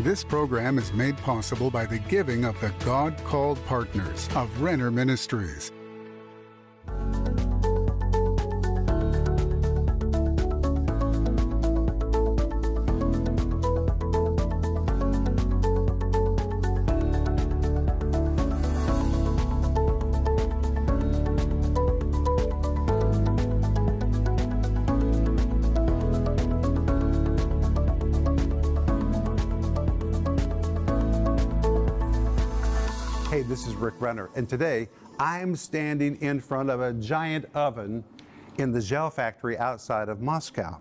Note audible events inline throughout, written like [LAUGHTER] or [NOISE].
This program is made possible by the giving of the God called partners of Renner Ministries. Renner, and today I'm standing in front of a giant oven in the Gzhel factory outside of Moscow.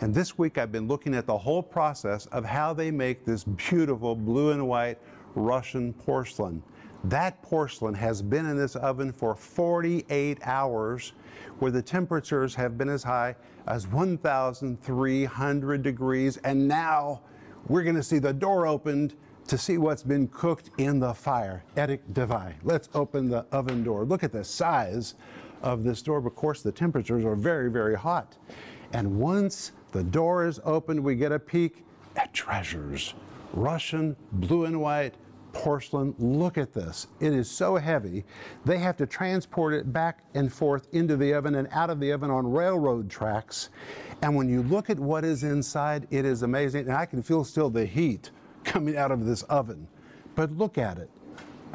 And this week I've been looking at the whole process of how they make this beautiful blue and white Russian porcelain. That porcelain has been in this oven for 48 hours, where the temperatures have been as high as 1,300 degrees, and now we're going to see the door opened to see what's been cooked in the fire. Eric Devay. Let's open the oven door. Look at the size of this door. Of course, the temperatures are very, very hot. And once the door is opened, we get a peek at treasures. Russian blue and white porcelain. Look at this. It is so heavy. They have to transport it back and forth into the oven and out of the oven on railroad tracks. And when you look at what is inside, it is amazing. And I can feel still the heat coming out of this oven. But look at it.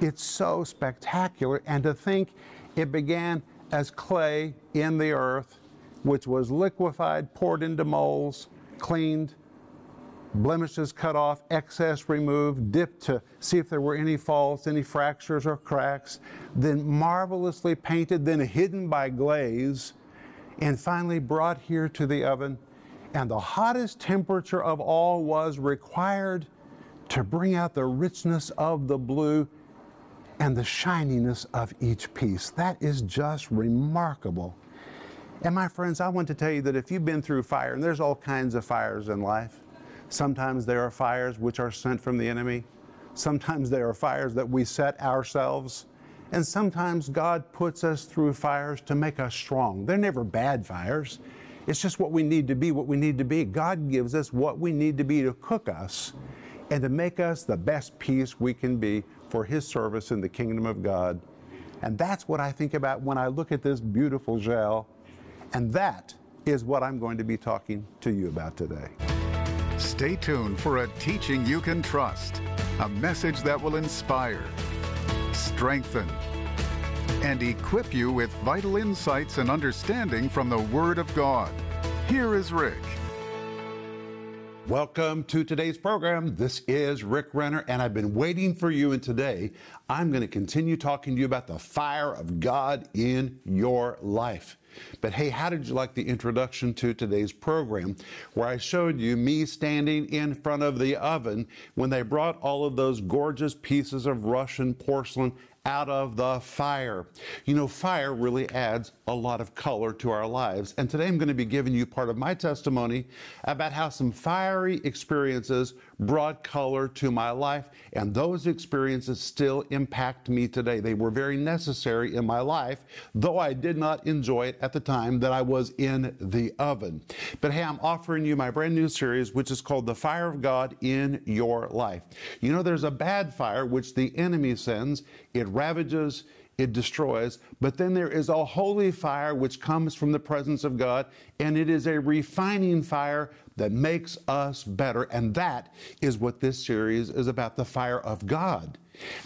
It's so spectacular. And to think it began as clay in the earth, which was liquefied, poured into molds, cleaned, blemishes cut off, excess removed, dipped to see if there were any faults, any fractures or cracks, then marvelously painted, then hidden by glaze, and finally brought here to the oven. And the hottest temperature of all was required to bring out the richness of the blue and the shininess of each piece. That is just remarkable. And my friends, I want to tell you that if you've been through fire, and there's all kinds of fires in life, sometimes there are fires which are sent from the enemy, sometimes there are fires that we set ourselves, and sometimes God puts us through fires to make us strong. They're never bad fires. It's just what we need to be, what we need to be. God gives us what we need to be to cook us and to make us the best piece we can be for His service in the kingdom of God. And that's what I think about when I look at this beautiful Gzhel. And that is what I'm going to be talking to you about today. Stay tuned for a teaching you can trust, a message that will inspire, strengthen, and equip you with vital insights and understanding from the Word of God. Here is Rick. Welcome to today's program. This is Rick Renner, and I've been waiting for you. And today, I'm going to continue talking to you about the fire of God in your life. But hey, how did you like the introduction to today's program where I showed you me standing in front of the oven when they brought all of those gorgeous pieces of Russian porcelain out of the fire. You know, fire really adds a lot of color to our lives. And today I'm going to be giving you part of my testimony about how some fiery experiences brought color to my life. And those experiences still impact me today. They were very necessary in my life, though I did not enjoy it at the time that I was in the oven. But hey, I'm offering you my brand new series, which is called The Fire of God in Your Life. You know, there's a bad fire which the enemy sends, it ravages, it destroys. But then there is a holy fire which comes from the presence of God, and it is a refining fire that makes us better. And that is what this series is about the fire of God.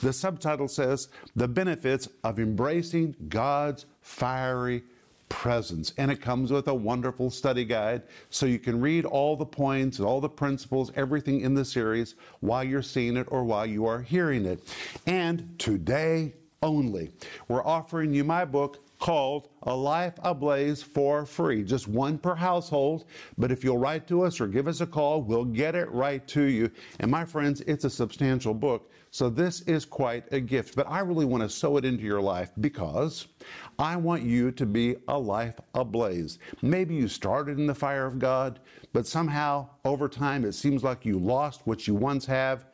The subtitle says, The Benefits of Embracing God's Fiery presence. And it comes with a wonderful study guide so you can read all the points and all the principles, everything in the series while you're seeing it or while you are hearing it. And today only, we're offering you my book called A Life Ablaze for free. Just one per household. But if you'll write to us or give us a call, we'll get it right to you. And my friends, it's a substantial book. So this is quite a gift. But I really want to sow it into your life because I want you to be a life ablaze. Maybe you started in the fire of God, but somehow over time it seems like you lost what you once have.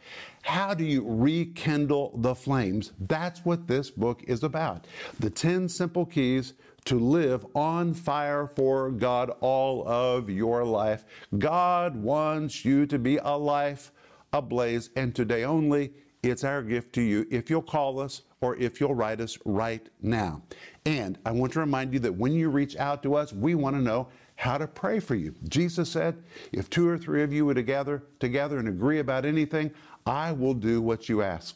How do you rekindle the flames? That's what this book is about. The 10 simple keys to live on fire for God all of your life. God wants you to be a life ablaze. And today only, it's our gift to you if you'll call us or if you'll write us right now. And I want to remind you that when you reach out to us, we want to know how to pray for you. Jesus said, if two or three of you would gather together and agree about anything, I will do what you ask.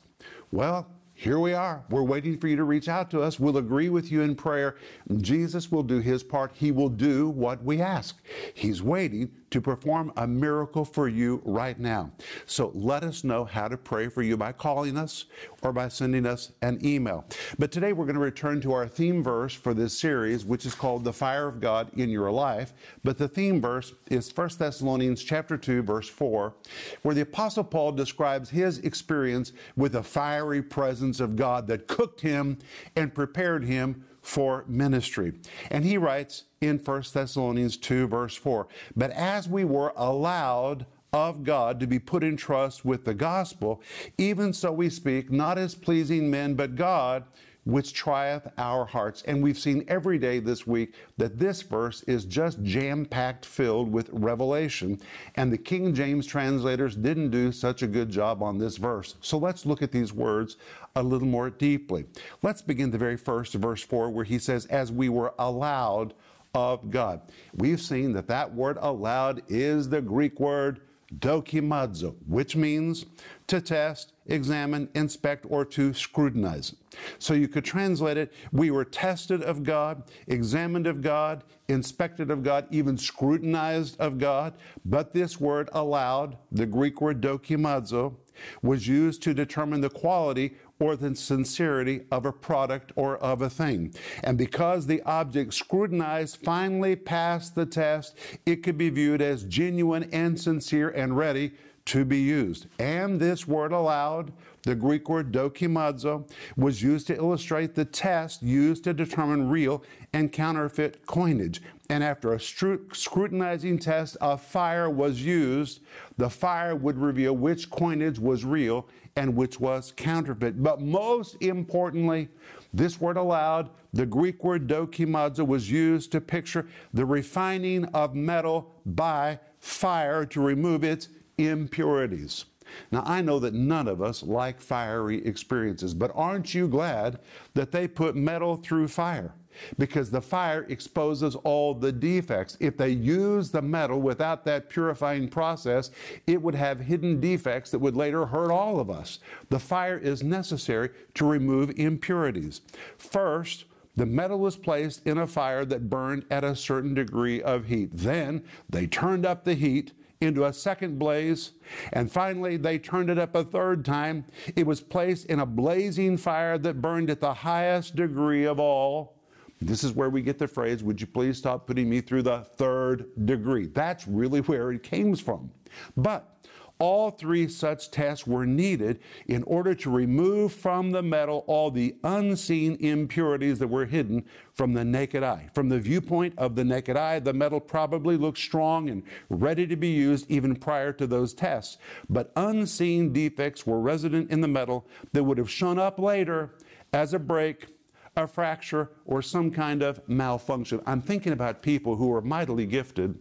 Well, here we are. We're waiting for you to reach out to us. We'll agree with you in prayer. Jesus will do his part. He will do what we ask. He's waiting to perform a miracle for you right now. So let us know how to pray for you by calling us or by sending us an email. But today we're going to return to our theme verse for this series, which is called The Fire of God in Your Life. But the theme verse is 1 Thessalonians chapter 2, verse 4, where the Apostle Paul describes his experience with the fiery presence of God that cooked him and prepared him for ministry. And he writes in 1 Thessalonians 2, verse 4 But as we were allowed of God to be put in trust with the gospel, even so we speak, not as pleasing men, but God which trieth our hearts. And we've seen every day this week that this verse is just jam packed filled with revelation. And the King James translators didn't do such a good job on this verse. So let's look at these words a little more deeply. Let's begin the very first, verse 4, where he says, As we were allowed of God. We've seen that that word allowed is the Greek word dokimazo, which means to test, examine, inspect, or to scrutinize. So you could translate it we were tested of God, examined of God, inspected of God, even scrutinized of God. But this word allowed, the Greek word dokimazo, was used to determine the quality or the sincerity of a product or of a thing. And because the object scrutinized finally passed the test, it could be viewed as genuine and sincere and ready to be used. And this word allowed, the Greek word dokimazo, was used to illustrate the test used to determine real and counterfeit coinage. And after a scrutinizing test of fire was used, the fire would reveal which coinage was real and which was counterfeit. But most importantly, this word allowed, the Greek word dokimazo, was used to picture the refining of metal by fire to remove its impurities. Now, I know that none of us like fiery experiences, but aren't you glad that they put metal through fire? Because the fire exposes all the defects. If they use the metal without that purifying process, it would have hidden defects that would later hurt all of us. The fire is necessary to remove impurities. First, the metal was placed in a fire that burned at a certain degree of heat. Then they turned up the heat into a second blaze, and finally they turned it up a third time. It was placed in a blazing fire that burned at the highest degree of all. This is where we get the phrase, Would you please stop putting me through the third degree? That's really where it came from. But all three such tests were needed in order to remove from the metal all the unseen impurities that were hidden from the naked eye. From the viewpoint of the naked eye, the metal probably looked strong and ready to be used even prior to those tests. But unseen defects were resident in the metal that would have shown up later as a break a fracture, or some kind of malfunction. I'm thinking about people who are mightily gifted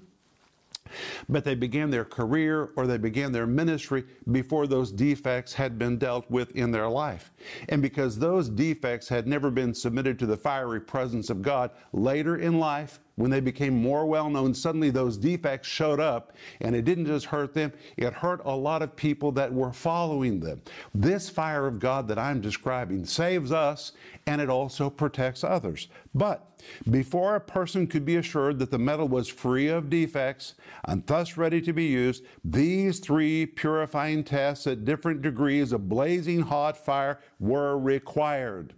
but they began their career or they began their ministry before those defects had been dealt with in their life. And because those defects had never been submitted to the fiery presence of God, later in life, when they became more well known, suddenly those defects showed up, and it didn't just hurt them, it hurt a lot of people that were following them. This fire of God that I'm describing saves us, and it also protects others. But before a person could be assured that the metal was free of defects and thus ready to be used, these three purifying tests at different degrees of blazing hot fire were required.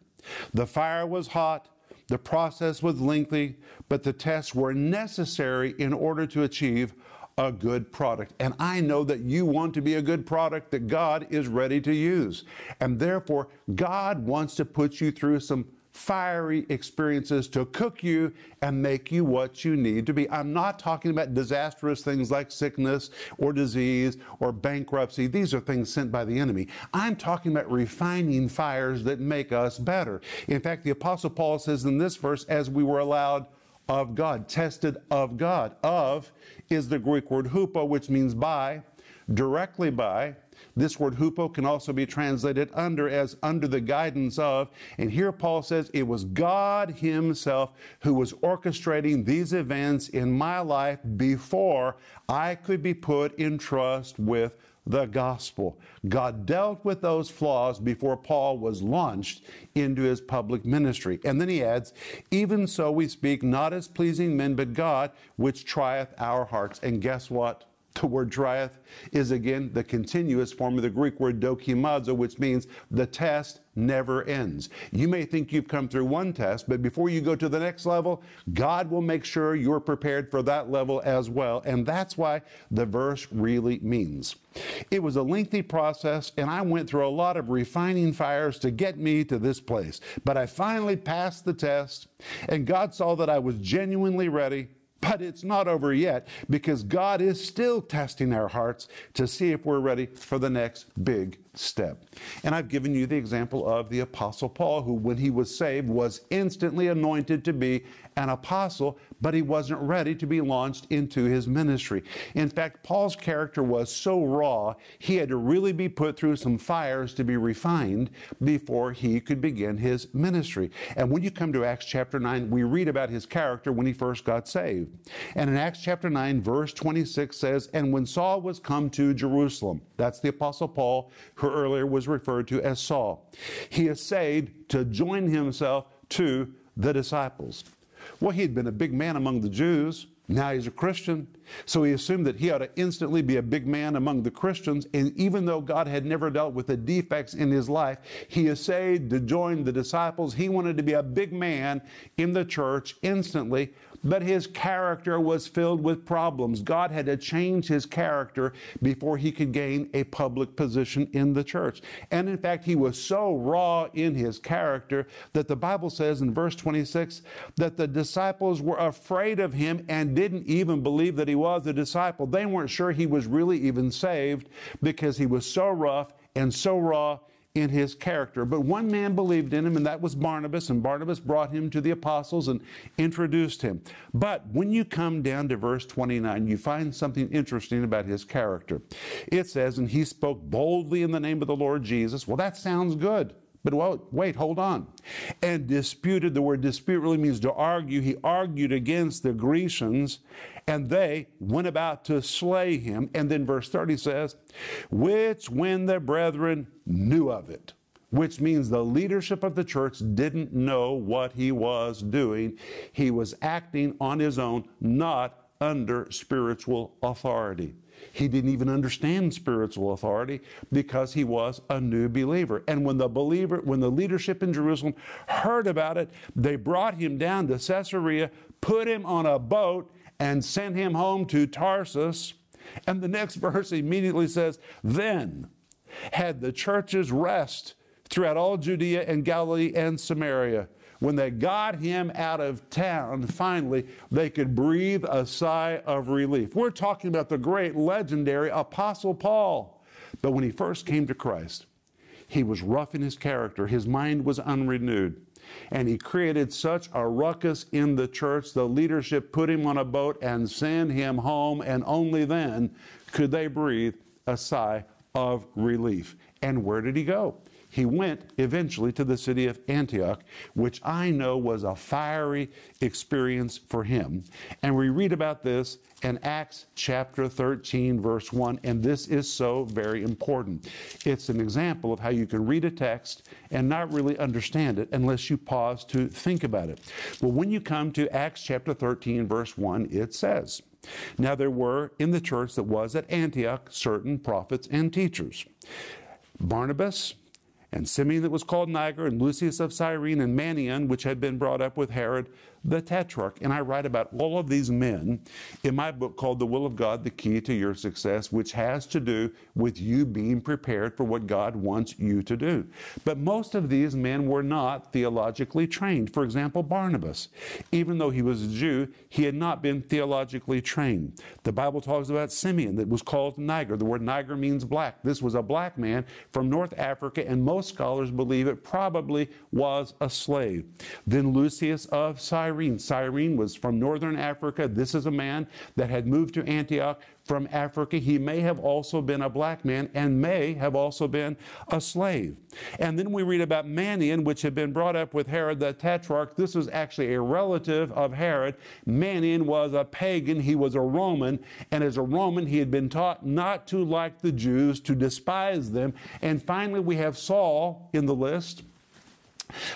The fire was hot, the process was lengthy, but the tests were necessary in order to achieve a good product. And I know that you want to be a good product that God is ready to use. And therefore, God wants to put you through some fiery experiences to cook you and make you what you need to be. I'm not talking about disastrous things like sickness or disease or bankruptcy. These are things sent by the enemy. I'm talking about refining fires that make us better. In fact, the Apostle Paul says in this verse, as we were allowed of God, tested of God. Of is the Greek word hupo, which means by, directly by. This word hupo can also be translated under as under the guidance of. And here Paul says it was God Himself who was orchestrating these events in my life before I could be put in trust with the gospel. God dealt with those flaws before Paul was launched into his public ministry. And then he adds, Even so we speak not as pleasing men, but God, which trieth our hearts. And guess what? The word trieth is again the continuous form of the Greek word dokimazo, which means the test never ends. You may think you've come through one test, but before you go to the next level, God will make sure you're prepared for that level as well. And that's why the verse really means. It was a lengthy process, and I went through a lot of refining fires to get me to this place. But I finally passed the test, and God saw that I was genuinely ready but it's not over yet because God is still testing our hearts to see if we're ready for the next big step. And I've given you the example of the Apostle Paul, who, when he was saved, was instantly anointed to be an apostle, but he wasn't ready to be launched into his ministry. In fact, Paul's character was so raw, he had to really be put through some fires to be refined before he could begin his ministry. And when you come to Acts chapter 9, we read about his character when he first got saved. And in Acts chapter 9, verse 26 says, And when Saul was come to Jerusalem, that's the Apostle Paul, who earlier was referred to as Saul, he essayed to join himself to the disciples. Well, he'd been a big man among the Jews. Now he's a Christian. So he assumed that he ought to instantly be a big man among the Christians. And even though God had never dealt with the defects in his life, he essayed to join the disciples. He wanted to be a big man in the church instantly but his character was filled with problems. God had to change his character before he could gain a public position in the church. And in fact, he was so raw in his character that the Bible says in verse 26 that the disciples were afraid of him and didn't even believe that he was a disciple. They weren't sure he was really even saved because he was so rough and so raw in his character. But one man believed in him, and that was Barnabas, and Barnabas brought him to the apostles and introduced him. But when you come down to verse 29, you find something interesting about his character. It says, And he spoke boldly in the name of the Lord Jesus. Well, that sounds good. But wait, hold on. And disputed, the word dispute really means to argue. He argued against the Grecians, and they went about to slay him. And then verse 30 says, which when the brethren knew of it, which means the leadership of the church didn't know what he was doing. He was acting on his own, not under spiritual authority. He didn't even understand spiritual authority because he was a new believer. And when the believer, when the leadership in Jerusalem heard about it, they brought him down to Caesarea, put him on a boat, and sent him home to Tarsus. And the next [LAUGHS] verse immediately says, Then had the churches rest throughout all Judea and Galilee and Samaria when they got him out of town, finally, they could breathe a sigh of relief. We're talking about the great legendary Apostle Paul. But when he first came to Christ, he was rough in his character, his mind was unrenewed. And he created such a ruckus in the church, the leadership put him on a boat and sent him home, and only then could they breathe a sigh of relief. And where did he go? He went eventually to the city of Antioch, which I know was a fiery experience for him. And we read about this in Acts chapter 13, verse 1, and this is so very important. It's an example of how you can read a text and not really understand it unless you pause to think about it. Well, when you come to Acts chapter 13, verse 1, it says, Now there were in the church that was at Antioch certain prophets and teachers. Barnabas, and Simeon that was called Niger, and Lucius of Cyrene, and Manaen, which had been brought up with Herod the Tetrarch. And I write about all of these men in my book called The Will of God, The Key to Your Success, which has to do with you being prepared for what God wants you to do. But most of these men were not theologically trained. For example, Barnabas, even though he was a Jew, he had not been theologically trained. The Bible talks about Simeon that was called Niger. The word Niger means black. This was a black man from North Africa, and most scholars believe it probably was a slave. Then Lucius of Cyrene Cyrene. Cyrene was from northern Africa. This is a man that had moved to Antioch from Africa. He may have also been a black man and may have also been a slave. And then we read about Manaen, which had been brought up with Herod the Tetrarch. This was actually a relative of Herod. Manaen was a pagan, he was a Roman, and as a Roman, he had been taught not to like the Jews, to despise them. And finally, we have Saul in the list.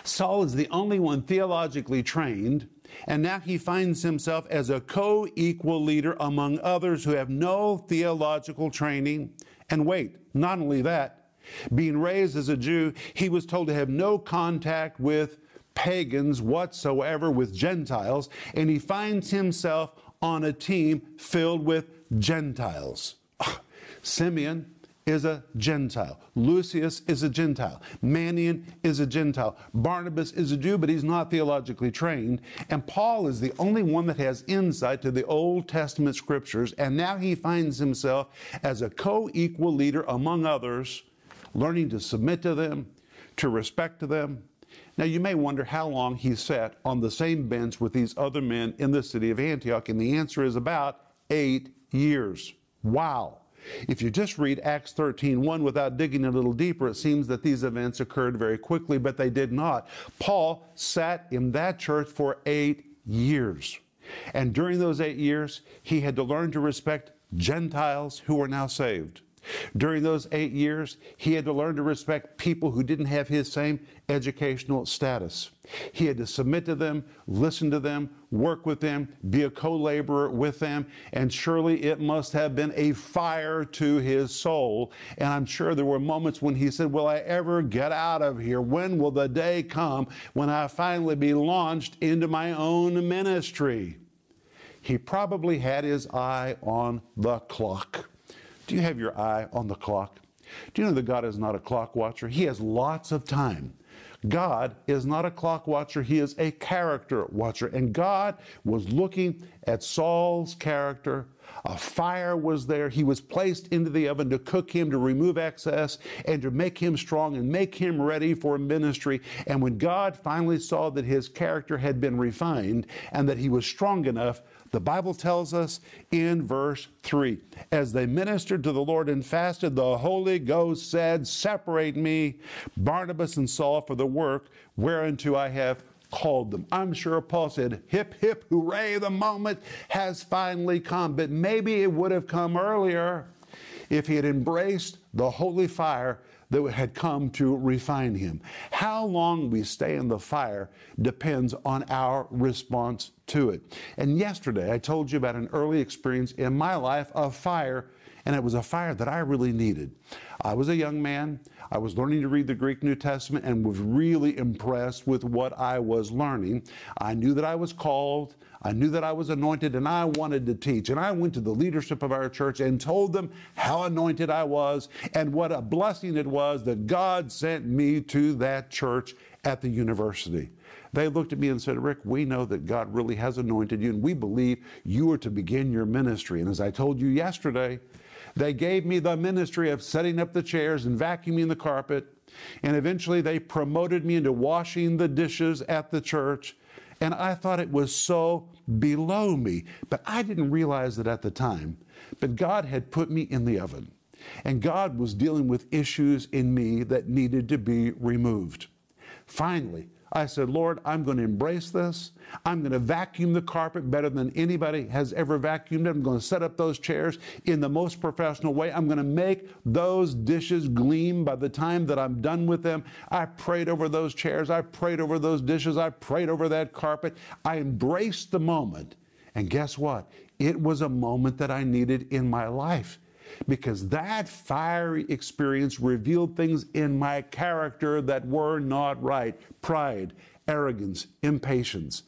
Saul is the only one theologically trained and now he finds himself as a co equal leader among others who have no theological training. And wait, not only that, being raised as a Jew, he was told to have no contact with pagans whatsoever, with Gentiles, and he finds himself on a team filled with Gentiles. Ah, Simeon is a Gentile. Lucius is a Gentile. Manaen is a Gentile. Barnabas is a Jew, but he's not theologically trained. And Paul is the only one that has insight to the Old Testament scriptures. And now he finds himself as a co equal leader among others, learning to submit to them, to respect to them. Now, you may wonder how long he sat on the same bench with these other men in the city of Antioch, and the answer is about eight years. Wow. If you just read Acts 13:1 without digging a little deeper, it seems that these events occurred very quickly, but they did not. Paul sat in that church for eight years. And during those eight years, he had to learn to respect Gentiles who were now saved. During those eight years, he had to learn to respect people who didn't have his same educational status. He had to submit to them, listen to them, work with them, be a co laborer with them, and surely it must have been a fire to his soul. And I'm sure there were moments when he said, Will I ever get out of here? When will the day come when I finally be launched into my own ministry? He probably had his eye on the clock. Do you have your eye on the clock? Do you know that God is not a clock watcher? He has lots of time. God is not a clock watcher, he is a character watcher. And God was looking at Saul's character. A fire was there. He was placed into the oven to cook him, to remove excess, and to make him strong and make him ready for ministry. And when God finally saw that his character had been refined and that he was strong enough, the Bible tells us in verse 3 As they ministered to the Lord and fasted, the Holy Ghost said, Separate me, Barnabas and Saul, for the work whereunto I have called them. I'm sure Paul said, Hip, hip, hooray, the moment has finally come. But maybe it would have come earlier if he had embraced the holy fire that had come to refine him. How long we stay in the fire depends on our response to it. And yesterday I told you about an early experience in my life of fire, and it was a fire that I really needed. I was a young man. I was learning to read the Greek New Testament and was really impressed with what I was learning. I knew that I was called. I knew that I was anointed and I wanted to teach. And I went to the leadership of our church and told them how anointed I was and what a blessing it was that God sent me to that church at the university. They looked at me and said, Rick, we know that God really has anointed you, and we believe you are to begin your ministry. And as I told you yesterday, they gave me the ministry of setting up the chairs and vacuuming the carpet. And eventually they promoted me into washing the dishes at the church. And I thought it was so below me. But I didn't realize it at the time. But God had put me in the oven. And God was dealing with issues in me that needed to be removed. Finally, I said, Lord, I'm going to embrace this. I'm going to vacuum the carpet better than anybody has ever vacuumed it. I'm going to set up those chairs in the most professional way. I'm going to make those dishes gleam by the time that I'm done with them. I prayed over those chairs. I prayed over those dishes. I prayed over that carpet. I embraced the moment. And guess what? It was a moment that I needed in my life because that fiery experience revealed things in my character that were not right pride, arrogance, impatience.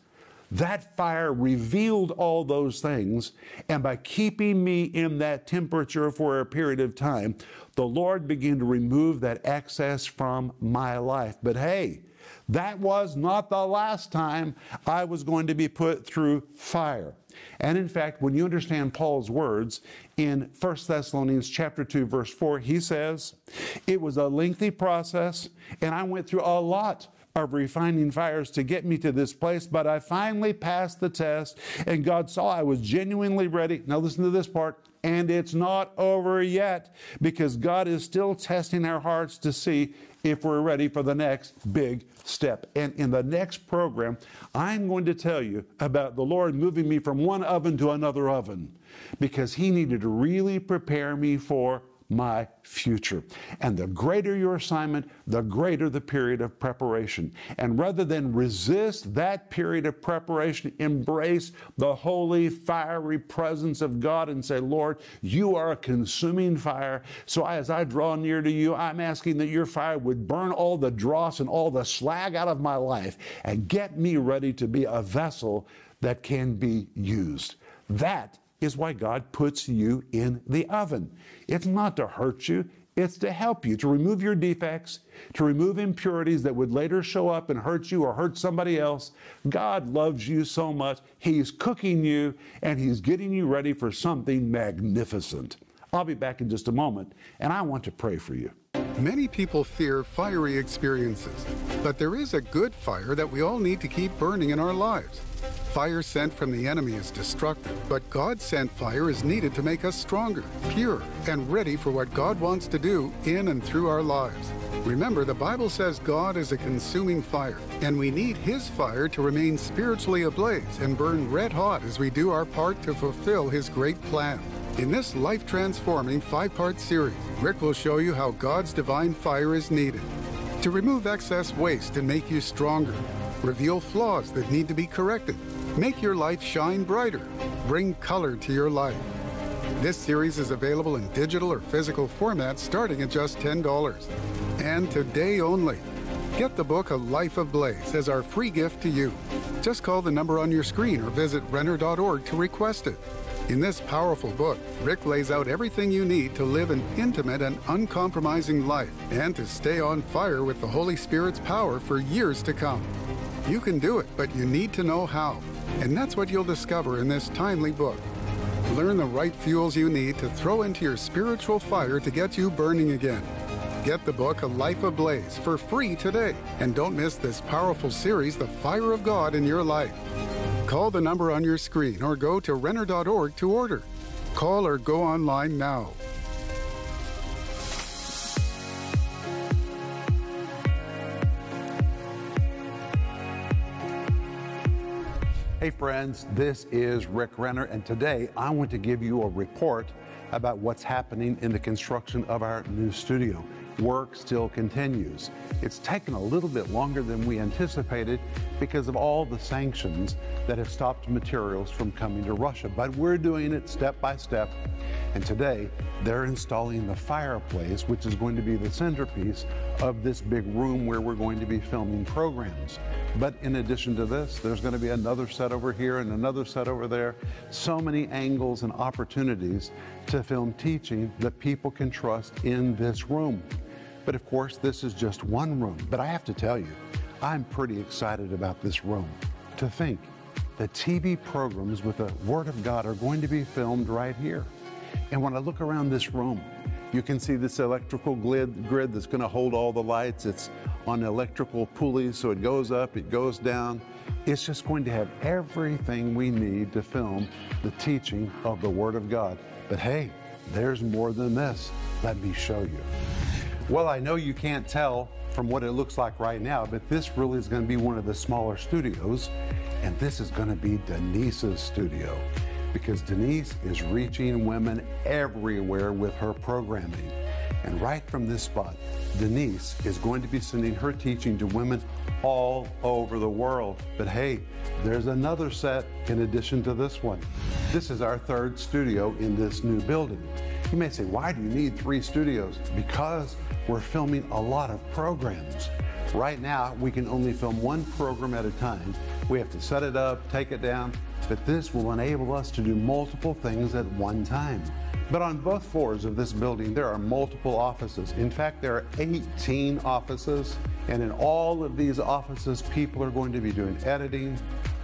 That fire revealed all those things, and by keeping me in that temperature for a period of time, the Lord began to remove that excess from my life. But hey, that was not the last time I was going to be put through fire. And in fact, when you understand Paul's words in 1 Thessalonians chapter 2 verse 4, he says, "It was a lengthy process and I went through a lot of refining fires to get me to this place, but I finally passed the test, and God saw I was genuinely ready. Now, listen to this part. And it's not over yet because God is still testing our hearts to see if we're ready for the next big step. And in the next program, I'm going to tell you about the Lord moving me from one oven to another oven because He needed to really prepare me for my future. And the greater your assignment, the greater the period of preparation. And rather than resist that period of preparation, embrace the holy, fiery presence of God and say, Lord, you are a consuming fire. So as I draw near to you, I'm asking that your fire would burn all the dross and all the slag out of my life and get me ready to be a vessel that can be used. That is why God puts you in the oven. It's not to hurt you, it's to help you, to remove your defects, to remove impurities that would later show up and hurt you or hurt somebody else. God loves you so much, He's cooking you and He's getting you ready for something magnificent. I'll be back in just a moment, and I want to pray for you. Many people fear fiery experiences, but there is a good fire that we all need to keep burning in our lives. Fire sent from the enemy is destructive, but God sent fire is needed to make us stronger, pure, and ready for what God wants to do in and through our lives. Remember, the Bible says God is a consuming fire, and we need His fire to remain spiritually ablaze and burn red hot as we do our part to fulfill His great plan. In this life transforming five part series, Rick will show you how God's divine fire is needed to remove excess waste and make you stronger, reveal flaws that need to be corrected, make your life shine brighter, bring color to your life. This series is available in digital or physical formats starting at just $10. And today only. Get the book A Life Ablaze as our free gift to you. Just call the number on your screen or visit Renner.org to request it. In this powerful book, Rick lays out everything you need to live an intimate and uncompromising life and to stay on fire with the Holy Spirit's power for years to come. You can do it, but you need to know how. And that's what you'll discover in this timely book. Learn the right fuels you need to throw into your spiritual fire to get you burning again. Get the book A Life Ablaze for free today. And don't miss this powerful series, The Fire of God in Your Life. Call the number on your screen or go to Renner.org to order. Call or go online now. Hey, friends, this is Rick Renner, and today I want to give you a report about what's happening in the construction of our new studio work still continues. It's taken a little bit longer than we anticipated because of all the sanctions that have stopped materials from coming to Russia, but we're doing it step by step. And today, they're installing the fireplace, which is going to be the centerpiece of this big room where we're going to be filming programs. But in addition to this, there's going to be another set over here and another set over there. So many angles and opportunities to film teaching that people can trust in this room. But of course, this is just one room. But I have to tell you, I'm pretty excited about this room. To think the TV programs with the Word of God are going to be filmed right here. And when I look around this room, you can see this electrical grid, that's going to hold all the lights. It's on electrical pulleys, so it goes up, it goes down. It's just going to have everything we need to film the teaching of the Word of God. But hey, there's more than this. Let me show you. Well, I know you can't tell from what it looks like right now, but this really is going to be one of the smaller studios, and this is going to be Denise's studio because Denise is reaching women everywhere with her programming. And right from this spot, Denise is going to be sending her teaching to women all over the world. But hey, there's another set in addition to this one. This is our third studio in this new building. You may say, why do you need three studios? Because we're filming a lot of programs. Right now, we can only film one program at a time. We have to set it up, take it down, but this will enable us to do multiple things at one time. But on both floors of this building, there are multiple offices. In fact, there are 18 offices, and in all of these offices, people are going to be doing editing,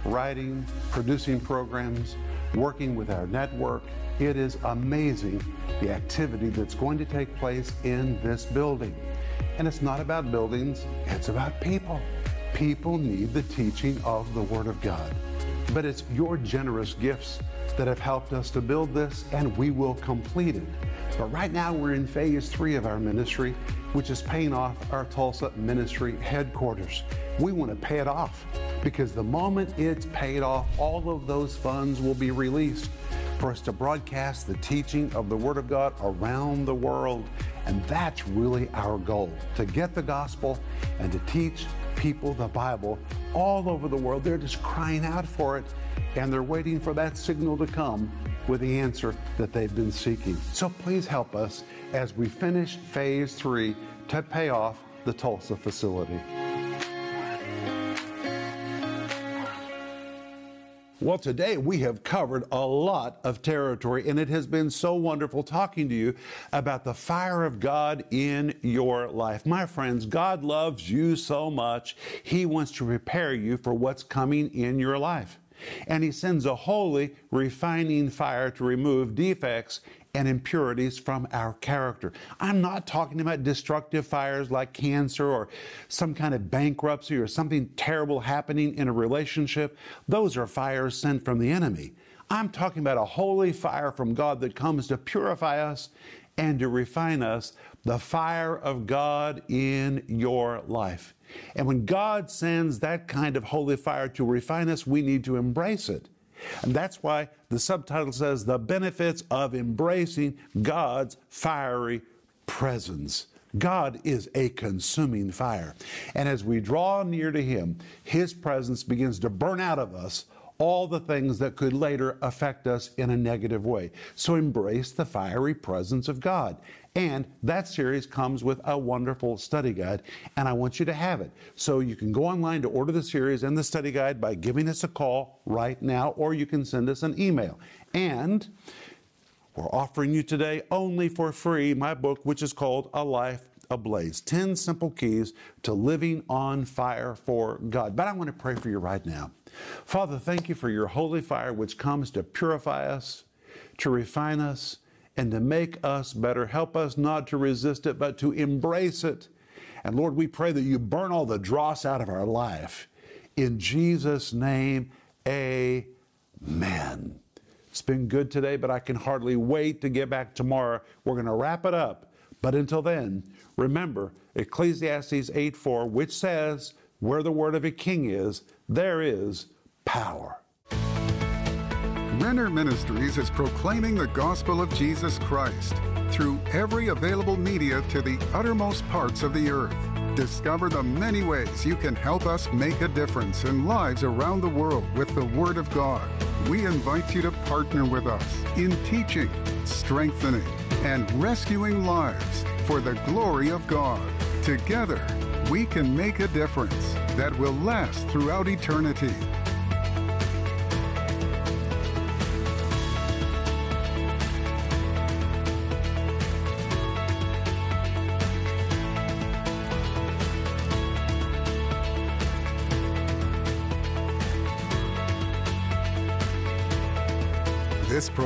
writing, producing programs, working with our network. It is amazing the activity that's going to take place in this building. And it's not about buildings, it's about people. People need the teaching of the Word of God. But it's your generous gifts that have helped us to build this, and we will complete it. But right now, we're in phase three of our ministry, which is paying off our Tulsa ministry headquarters. We want to pay it off because the moment it's paid off, all of those funds will be released for us to broadcast the teaching of the Word of God around the world. And that's really our goal to get the gospel and to teach people the Bible all over the world. They're just crying out for it and they're waiting for that signal to come with the answer that they've been seeking. So please help us as we finish phase three to pay off the Tulsa facility. Well, today we have covered a lot of territory, and it has been so wonderful talking to you about the fire of God in your life. My friends, God loves you so much, He wants to prepare you for what's coming in your life. And He sends a holy, refining fire to remove defects and impurities from our character. I'm not talking about destructive fires like cancer or some kind of bankruptcy or something terrible happening in a relationship. Those are fires sent from the enemy. I'm talking about a holy fire from God that comes to purify us and to refine us, the fire of God in your life. And when God sends that kind of holy fire to refine us, we need to embrace it. And that's why the subtitle says the benefits of embracing God's fiery presence. God is a consuming fire. And as we draw near to Him, His presence begins to burn out of us all the things that could later affect us in a negative way. So embrace the fiery presence of God. And that series comes with a wonderful study guide, and I want you to have it. So you can go online to order the series and the study guide by giving us a call right now, or you can send us an email. And we're offering you today only for free my book, which is called A Life Ablaze 10 Simple Keys to Living on Fire for God. But I want to pray for you right now. Father, thank you for your holy fire, which comes to purify us, to refine us, and to make us better. Help us not to resist it, but to embrace it. And Lord, we pray that you burn all the dross out of our life. In Jesus' name, amen. It's been good today, but I can hardly wait to get back tomorrow. We're going to wrap it up. But until then, remember Ecclesiastes 8 4, which says, Where the word of a king is, there is power. Renner Ministries is proclaiming the gospel of Jesus Christ through every available media to the uttermost parts of the earth. Discover the many ways you can help us make a difference in lives around the world with the Word of God. We invite you to partner with us in teaching, strengthening, and rescuing lives for the glory of God. Together, we can make a difference that will last throughout eternity.